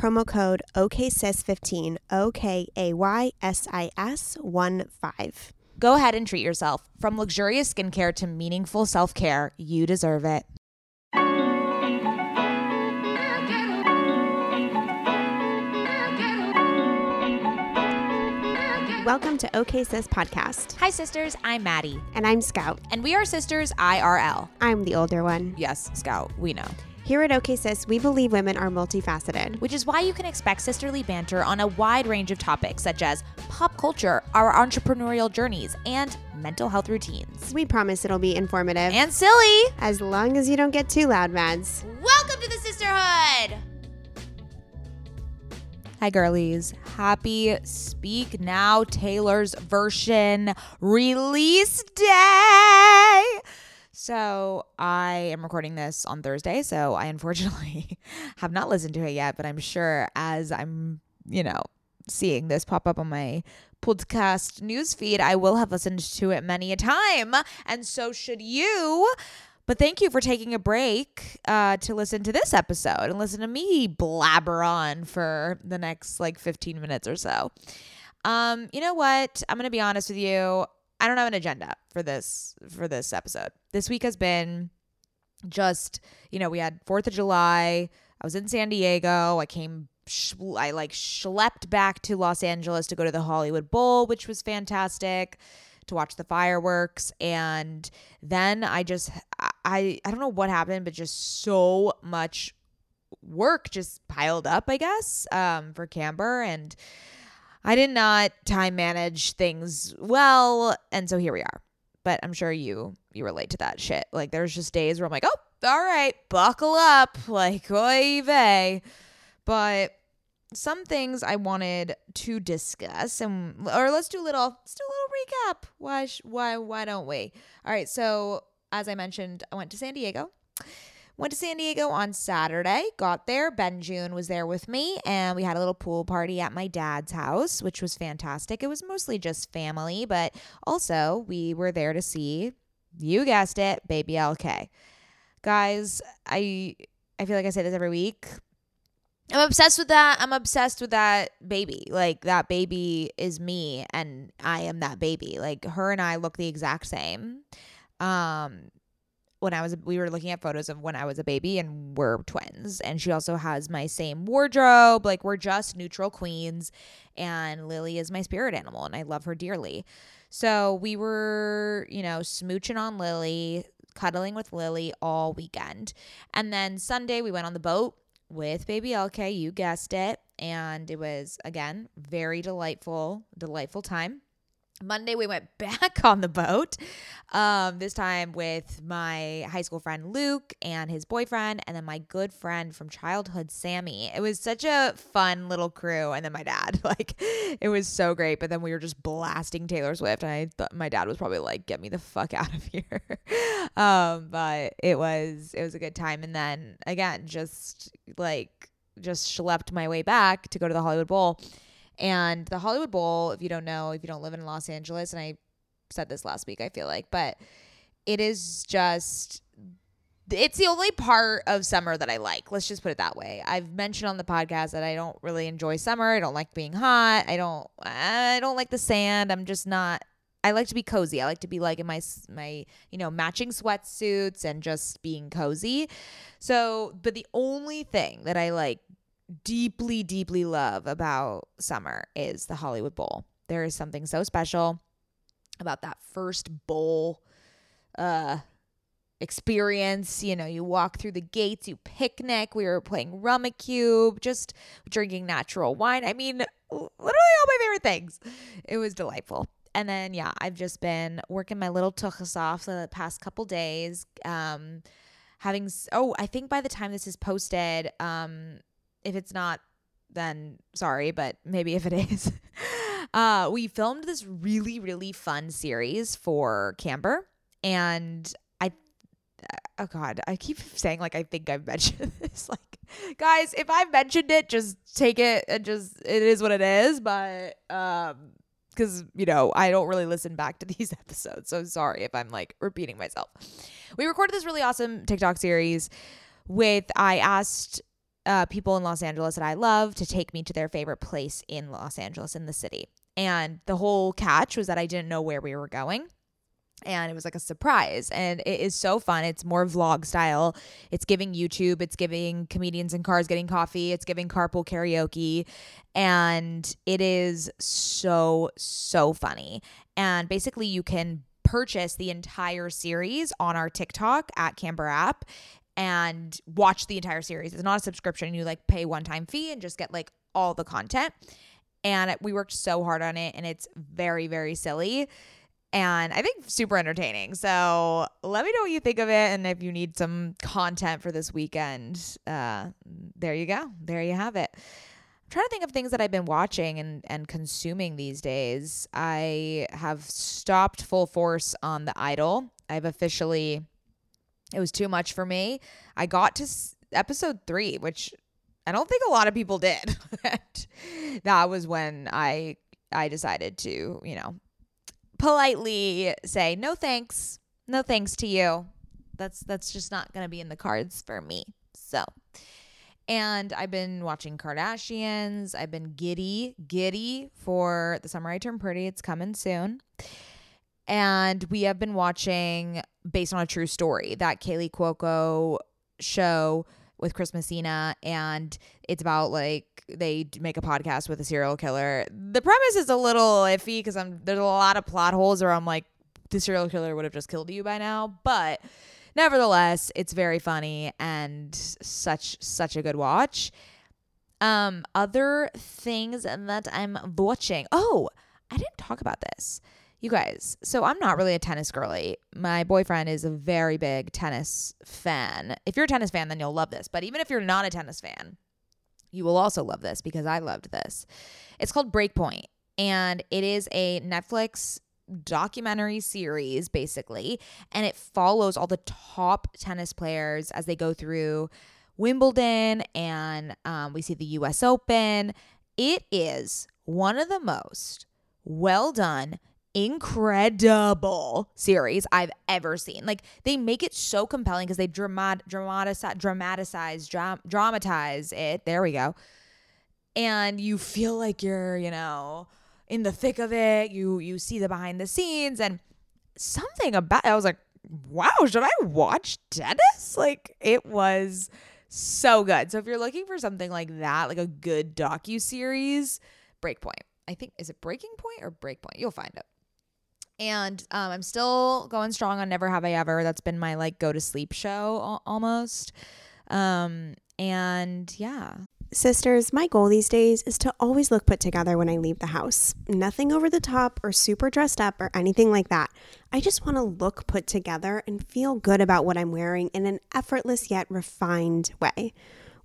promo code OKSIS15, O K A Y S I S 1 5. Go ahead and treat yourself. From luxurious skincare to meaningful self care, you deserve it. Welcome to OK Sis Podcast. Hi, sisters. I'm Mady. And I'm Scout. And we are sisters IRL. I'm the older one. Yes, Scout, we know. Here at OK Sis, we believe women are multifaceted, which is why you can expect sisterly banter on a wide range of topics such as pop culture, our entrepreneurial journeys, and mental health routines. We promise it'll be informative and silly, as long as you don't get too loud, Mads. Welcome to the sisterhood. Hi, girlies. Happy Speak Now Taylor's version release day. So I am recording this on Thursday, so I unfortunately have not listened to it yet, but I'm sure as I'm, you know, seeing this pop up on my podcast newsfeed, I will have listened to it many a time, and so should you. But thank you for taking a break uh, to listen to this episode and listen to me blabber on for the next like 15 minutes or so. Um, you know what? I'm gonna be honest with you. I don't have an agenda for this for this episode. This week has been just, you know, we had 4th of July. I was in San Diego. I came I like schlepped back to Los Angeles to go to the Hollywood Bowl, which was fantastic to watch the fireworks and then I just I I don't know what happened but just so much work just piled up, I guess, um for Camber and I did not time manage things well, and so here we are. But I'm sure you you relate to that shit. Like there's just days where I'm like, oh, all right, buckle up, like oy vey. But some things I wanted to discuss, and or let's do a little let's do a little recap. Why why why don't we? All right, so as I mentioned, I went to San Diego Went to San Diego on Saturday, got there. Ben June was there with me, and we had a little pool party at my dad's house, which was fantastic. It was mostly just family, but also we were there to see, you guessed it, Baby LK. Guys, I I feel like I say this every week. I'm obsessed with that. I'm obsessed with that baby. Like that baby is me and I am that baby. Like her and I look the exact same. Um when I was we were looking at photos of when I was a baby and we're twins and she also has my same wardrobe like we're just neutral queens and Lily is my spirit animal and I love her dearly. So we were, you know, smooching on Lily, cuddling with Lily all weekend. And then Sunday we went on the boat with baby LK, you guessed it, and it was again very delightful, delightful time. Monday, we went back on the boat. Um, this time with my high school friend Luke and his boyfriend, and then my good friend from childhood, Sammy. It was such a fun little crew, and then my dad. Like, it was so great. But then we were just blasting Taylor Swift, and I thought my dad was probably like, "Get me the fuck out of here." um, but it was it was a good time, and then again, just like just schlepped my way back to go to the Hollywood Bowl and the Hollywood Bowl, if you don't know, if you don't live in Los Angeles, and I said this last week, I feel like, but it is just it's the only part of summer that I like. Let's just put it that way. I've mentioned on the podcast that I don't really enjoy summer. I don't like being hot. I don't I don't like the sand. I'm just not I like to be cozy. I like to be like in my my you know matching sweatsuits and just being cozy. So, but the only thing that I like deeply, deeply love about summer is the Hollywood Bowl. There is something so special about that first bowl uh experience. You know, you walk through the gates, you picnic. We were playing Rummikub, just drinking natural wine. I mean, literally all my favorite things. It was delightful. And then yeah, I've just been working my little tuchus off the past couple days. Um having oh, I think by the time this is posted, um if it's not, then sorry, but maybe if it is. uh, we filmed this really, really fun series for Camber. And I, oh God, I keep saying like I think I've mentioned this. Like, guys, if I've mentioned it, just take it and just, it is what it is. But, um, because you know I don't really listen back to these episodes, so sorry if I'm like repeating myself. We recorded this really awesome TikTok series with I asked uh, people in Los Angeles that I love to take me to their favorite place in Los Angeles in the city. And the whole catch was that I didn't know where we were going. And it was like a surprise. And it is so fun. It's more vlog style. It's giving YouTube, it's giving comedians in cars getting coffee, it's giving carpool karaoke. And it is so, so funny. And basically, you can purchase the entire series on our TikTok at Camber app and watch the entire series. It's not a subscription. You like pay one time fee and just get like all the content. And we worked so hard on it and it's very, very silly and I think super entertaining. So let me know what you think of it. And if you need some content for this weekend, uh, there you go. There you have it. I'm trying to think of things that I've been watching and, and consuming these days. I have stopped full force on The Idol. I've officially it was too much for me. I got to episode three, which I don't think a lot of people did. that was when I I decided to, you know, politely say no thanks, no thanks to you. That's that's just not gonna be in the cards for me. So, and I've been watching Kardashians. I've been giddy, giddy for the summer I turn pretty. It's coming soon. And we have been watching based on a true story that Kaley Cuoco show with Chris Messina, and it's about like they make a podcast with a serial killer. The premise is a little iffy because I'm there's a lot of plot holes where I'm like the serial killer would have just killed you by now, but nevertheless, it's very funny and such such a good watch. Um, other things that I'm watching. Oh, I didn't talk about this. You guys, so I'm not really a tennis girly. My boyfriend is a very big tennis fan. If you're a tennis fan, then you'll love this. But even if you're not a tennis fan, you will also love this because I loved this. It's called Breakpoint, and it is a Netflix documentary series, basically, and it follows all the top tennis players as they go through Wimbledon and um, we see the US Open. It is one of the most well done incredible series I've ever seen. Like they make it so compelling because they dramat dramatize dramatize dram- dramatize it. There we go. And you feel like you're, you know, in the thick of it. You you see the behind the scenes and something about I was like, wow, should I watch Dennis? Like it was so good. So if you're looking for something like that, like a good docu series, Breakpoint. I think is it Breaking Point or Breakpoint? You'll find it. And um, I'm still going strong on Never Have I Ever. That's been my like go to sleep show almost. Um, and yeah, Sisters, my goal these days is to always look put together when I leave the house. Nothing over the top or super dressed up or anything like that. I just want to look put together and feel good about what I'm wearing in an effortless yet refined way.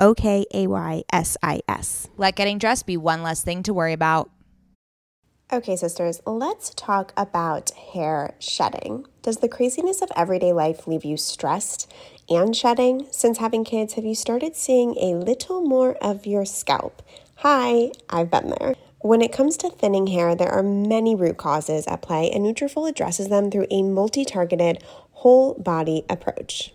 O K A Y S I S. Let getting dressed be one less thing to worry about. Okay, sisters, let's talk about hair shedding. Does the craziness of everyday life leave you stressed and shedding? Since having kids, have you started seeing a little more of your scalp? Hi, I've been there. When it comes to thinning hair, there are many root causes at play, and Nutrafol addresses them through a multi-targeted, whole body approach.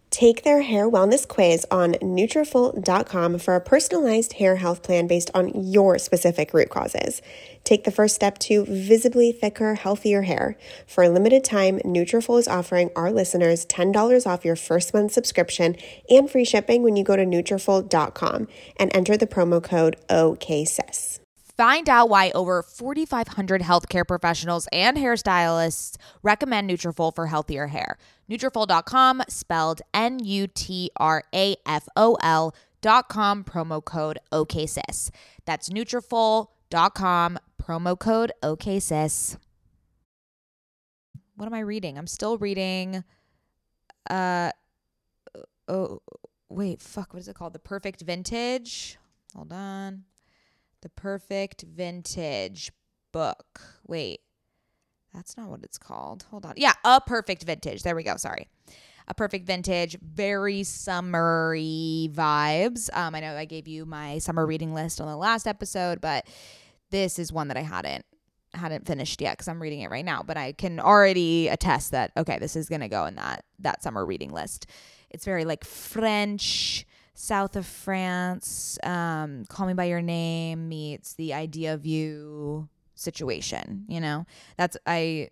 Take their hair wellness quiz on Nutrafol.com for a personalized hair health plan based on your specific root causes. Take the first step to visibly thicker, healthier hair. For a limited time, Nutrafol is offering our listeners $10 off your first month subscription and free shipping when you go to Nutrafol.com and enter the promo code OKSIS. Find out why over 4,500 healthcare professionals and hairstylists recommend Nutrafol for healthier hair. Nutrafol.com, spelled N-U-T-R-A-F-O-L dot com, promo code OKSIS. That's Nutrafol.com, promo code OKSIS. What am I reading? I'm still reading. Uh, oh, wait, fuck, what is it called? The Perfect Vintage. Hold on. The Perfect Vintage book. Wait, that's not what it's called. Hold on. Yeah, A Perfect Vintage. There we go. Sorry. A Perfect Vintage, very summery vibes. Um, I know I gave you my summer reading list on the last episode, but this is one that I hadn't hadn't finished yet because I'm reading it right now. But I can already attest that okay, this is gonna go in that that summer reading list. It's very like French south of France, um, Call Me by Your Name meets the idea of you situation, you know? That's I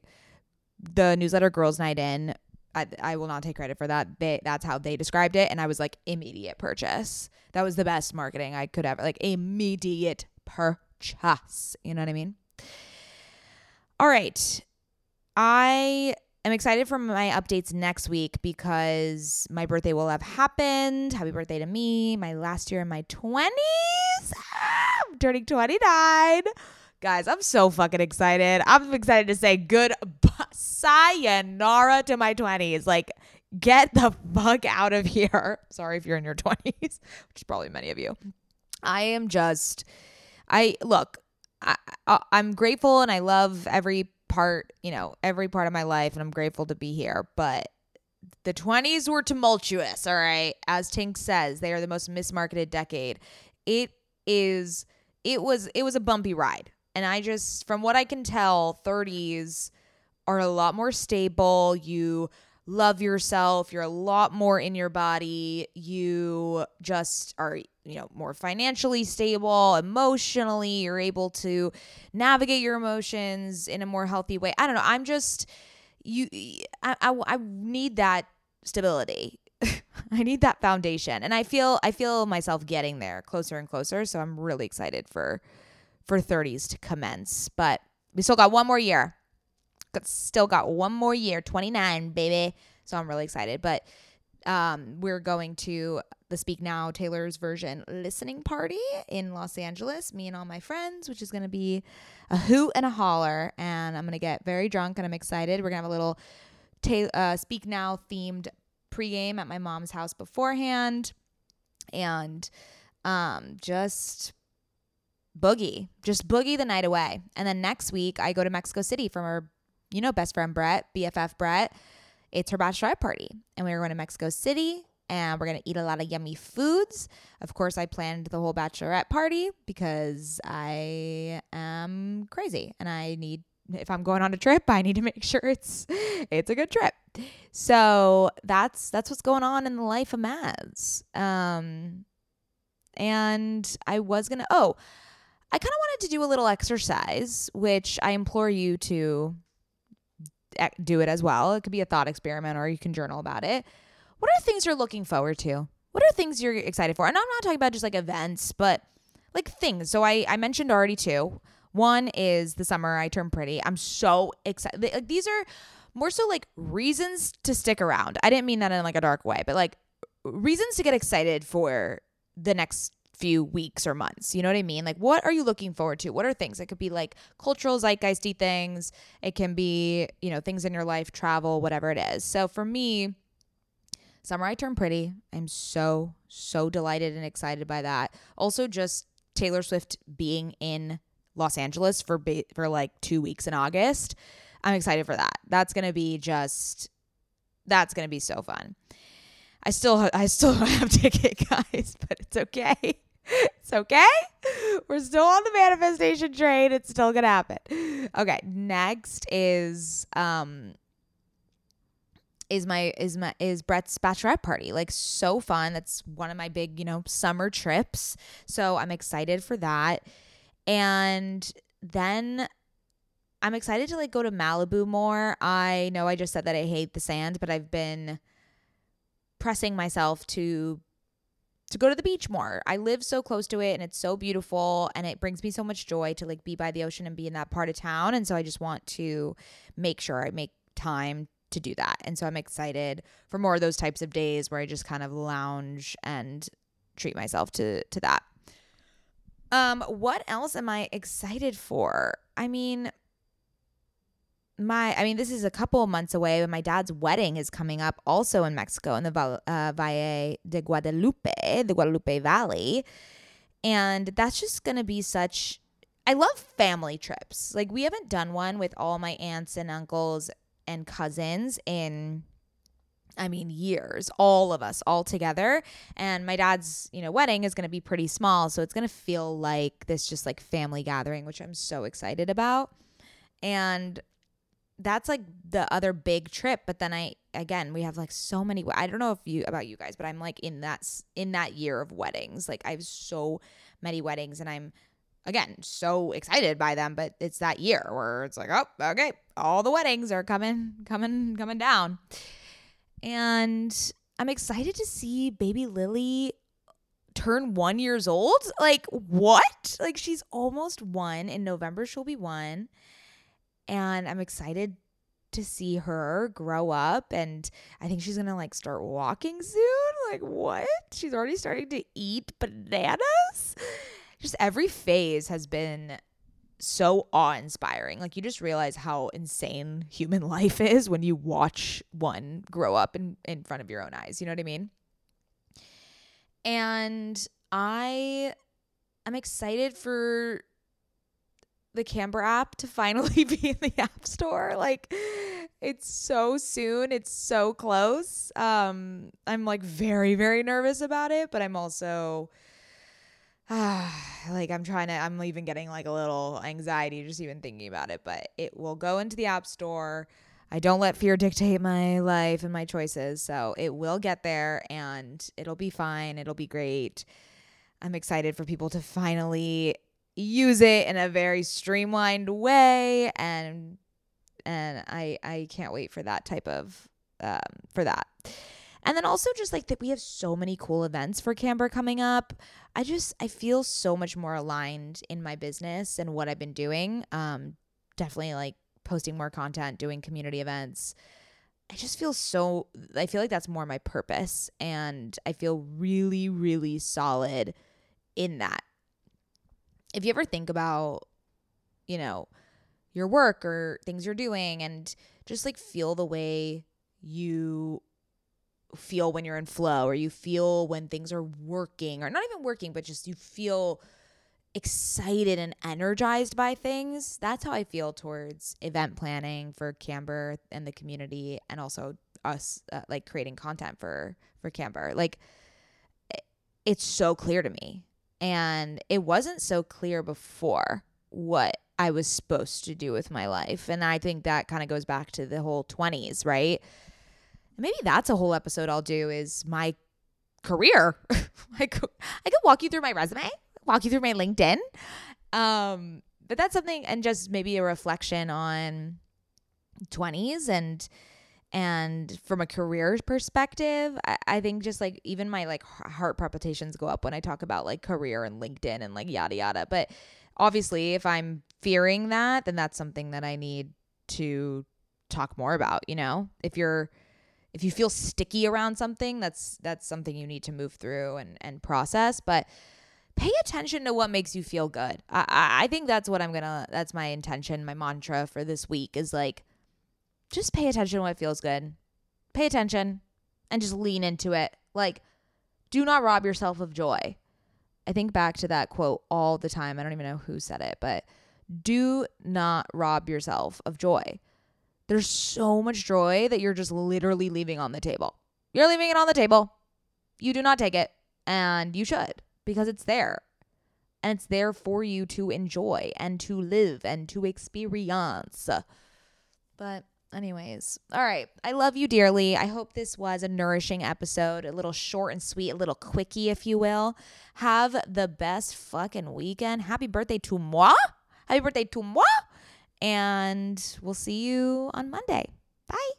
the newsletter Girls Night In I, I will not take credit for that. They that's how they described it, and I was like immediate purchase. That was the best marketing I could ever like immediate purchase. You know what I mean? All right, I am excited for my updates next week because my birthday will have happened. Happy birthday to me! My last year in my twenties. Ah, I'm turning twenty nine. Guys, I'm so fucking excited. I'm excited to say good sayonara to my 20s. Like, get the fuck out of here. Sorry if you're in your 20s, which is probably many of you. I am just, I look, I, I, I'm grateful and I love every part, you know, every part of my life, and I'm grateful to be here. But the 20s were tumultuous, all right? As Tinx says, they are the most mismarketed decade. It is, it was, it was a bumpy ride and I just, from what I can tell, 30s are a lot more stable. You love yourself. You're a lot more in your body. You just are, you know, more financially stable, emotionally. You're able to navigate your emotions in a more healthy way. I don't know. I'm just, you, I, I, I need that stability. I need that foundation. And I feel, I feel myself getting there closer and closer. So I'm really excited for, for 30s to commence. But we still got one more year. Got, still got one more year, 29, baby. So I'm really excited. But um, we're going to the Speak Now Taylor's version listening party in Los Angeles, me and all my friends, which is going to be a hoot and a holler. And I'm going to get very drunk and I'm excited. We're going to have a little ta- uh, Speak Now themed pregame at my mom's house beforehand. And um, just boogie, just boogie the night away. And then next week, I go to Mexico City from her, you know, best friend Brett, BFF Brett. It's her bachelorette party. And we are going to Mexico City and we're going to eat a lot of yummy foods. Of course, I planned the whole bachelorette party because I am crazy and I need if I'm going on a trip, I need to make sure it's it's a good trip. So that's that's what's going on in the life of Mads. Um, and I was gonna oh, I kind of wanted to do a little exercise, which I implore you to do it as well. It could be a thought experiment or you can journal about it. What are things you're looking forward to? What are things you're excited for? And I'm not talking about just like events, but like things. So I, I mentioned already two. One is the summer I turn pretty. I'm so excited. Like these are more so like reasons to stick around. I didn't mean that in like a dark way, but like reasons to get excited for the next few weeks or months. You know what I mean? Like, what are you looking forward to? What are things? It could be like cultural zeitgeisty things. It can be, you know, things in your life, travel, whatever it is. So for me, summer I turn pretty. I'm so so delighted and excited by that. Also, just Taylor Swift being in Los Angeles for ba- for like two weeks in August. I'm excited for that. That's gonna be just that's gonna be so fun. I still I still don't have ticket, guys, but it's okay. it's okay. We're still on the manifestation train. It's still gonna happen. Okay, next is um is my is my is Brett's bachelorette party. Like so fun. That's one of my big, you know, summer trips. So I'm excited for that. And then I'm excited to like go to Malibu more. I know I just said that I hate the sand, but I've been pressing myself to to go to the beach more. I live so close to it and it's so beautiful and it brings me so much joy to like be by the ocean and be in that part of town and so I just want to make sure I make time to do that. And so I'm excited for more of those types of days where I just kind of lounge and treat myself to to that. Um what else am I excited for? I mean, my I mean this is a couple of months away but my dad's wedding is coming up also in Mexico in the uh, Valle de Guadalupe the Guadalupe Valley. And that's just to be such I love family trips. Like we haven't done one with all my aunts and uncles and cousins in I mean years all of us all together. And my dad's you know wedding is going to be pretty small so it's going to feel like this just like family gathering which I'm so excited about. And that's like the other big trip but then i again we have like so many i don't know if you about you guys but i'm like in that in that year of weddings like i have so many weddings and i'm again so excited by them but it's that year where it's like oh okay all the weddings are coming coming coming down and I'm excited to see baby Lily turn one years old. Like, what? Like, she's almost one. In November, she'll be one. And I'm excited to see her grow up. And I think she's going to like start walking soon. Like, what? She's already starting to eat bananas. Just every phase has been so awe inspiring. Like, you just realize how insane human life is when you watch one grow up in, in front of your own eyes. You know what I mean? And I am excited for the Camber app to finally be in the App Store. Like it's so soon, it's so close. Um I'm like very very nervous about it, but I'm also uh, like I'm trying to I'm even getting like a little anxiety just even thinking about it, but it will go into the App Store. I don't let fear dictate my life and my choices. So it will get there and it'll be fine. It'll be great. I'm excited for people to finally use it in a very streamlined way and and I I can't wait for that type of um for that. And then also just like that we have so many cool events for Camber coming up. I just I feel so much more aligned in my business and what I've been doing. Um definitely like posting more content, doing community events. I just feel so I feel like that's more my purpose and I feel really really solid in that. If you ever think about you know your work or things you're doing and just like feel the way you feel when you're in flow or you feel when things are working or not even working but just you feel excited and energized by things. That's how I feel towards event planning for Camber and the community and also us uh, like creating content for for Camber. Like it's so clear to me. And it wasn't so clear before what I was supposed to do with my life. And I think that kind of goes back to the whole 20s, right? Maybe that's a whole episode I'll do is my career. I could I could walk you through my resume walk you through my LinkedIn. Um, but that's something, and just maybe a reflection on 20s and and from a career perspective I, I, think just like even my like heart palpitations go up when i talk about like career and linkedin and like yada yada but obviously if i'm fearing that then that's something that i need to talk more about you know if you're if you feel sticky around something that's that's something you need to move through and and process but pay attention to what makes you feel good. I, I, I think that's what I'm gonna. That's my intention, my mantra for this week is like, just pay attention to what feels good. Pay attention, and just lean into it. Like, do not rob yourself of joy. I think back to that quote all the time. I don't even know who said it, but do not rob yourself of joy. There's so much joy that you're just literally leaving on the table. You're leaving it on the table. You do not take it, and you should because it's there. And it's there for you to enjoy and to live and to experience. But, anyways, all right. I love you dearly. I hope this was a nourishing episode, a little short and sweet, a little quickie, if you will. Have the best fucking weekend. Happy birthday to moi. Happy birthday to moi. And we'll see you on Monday. Bye.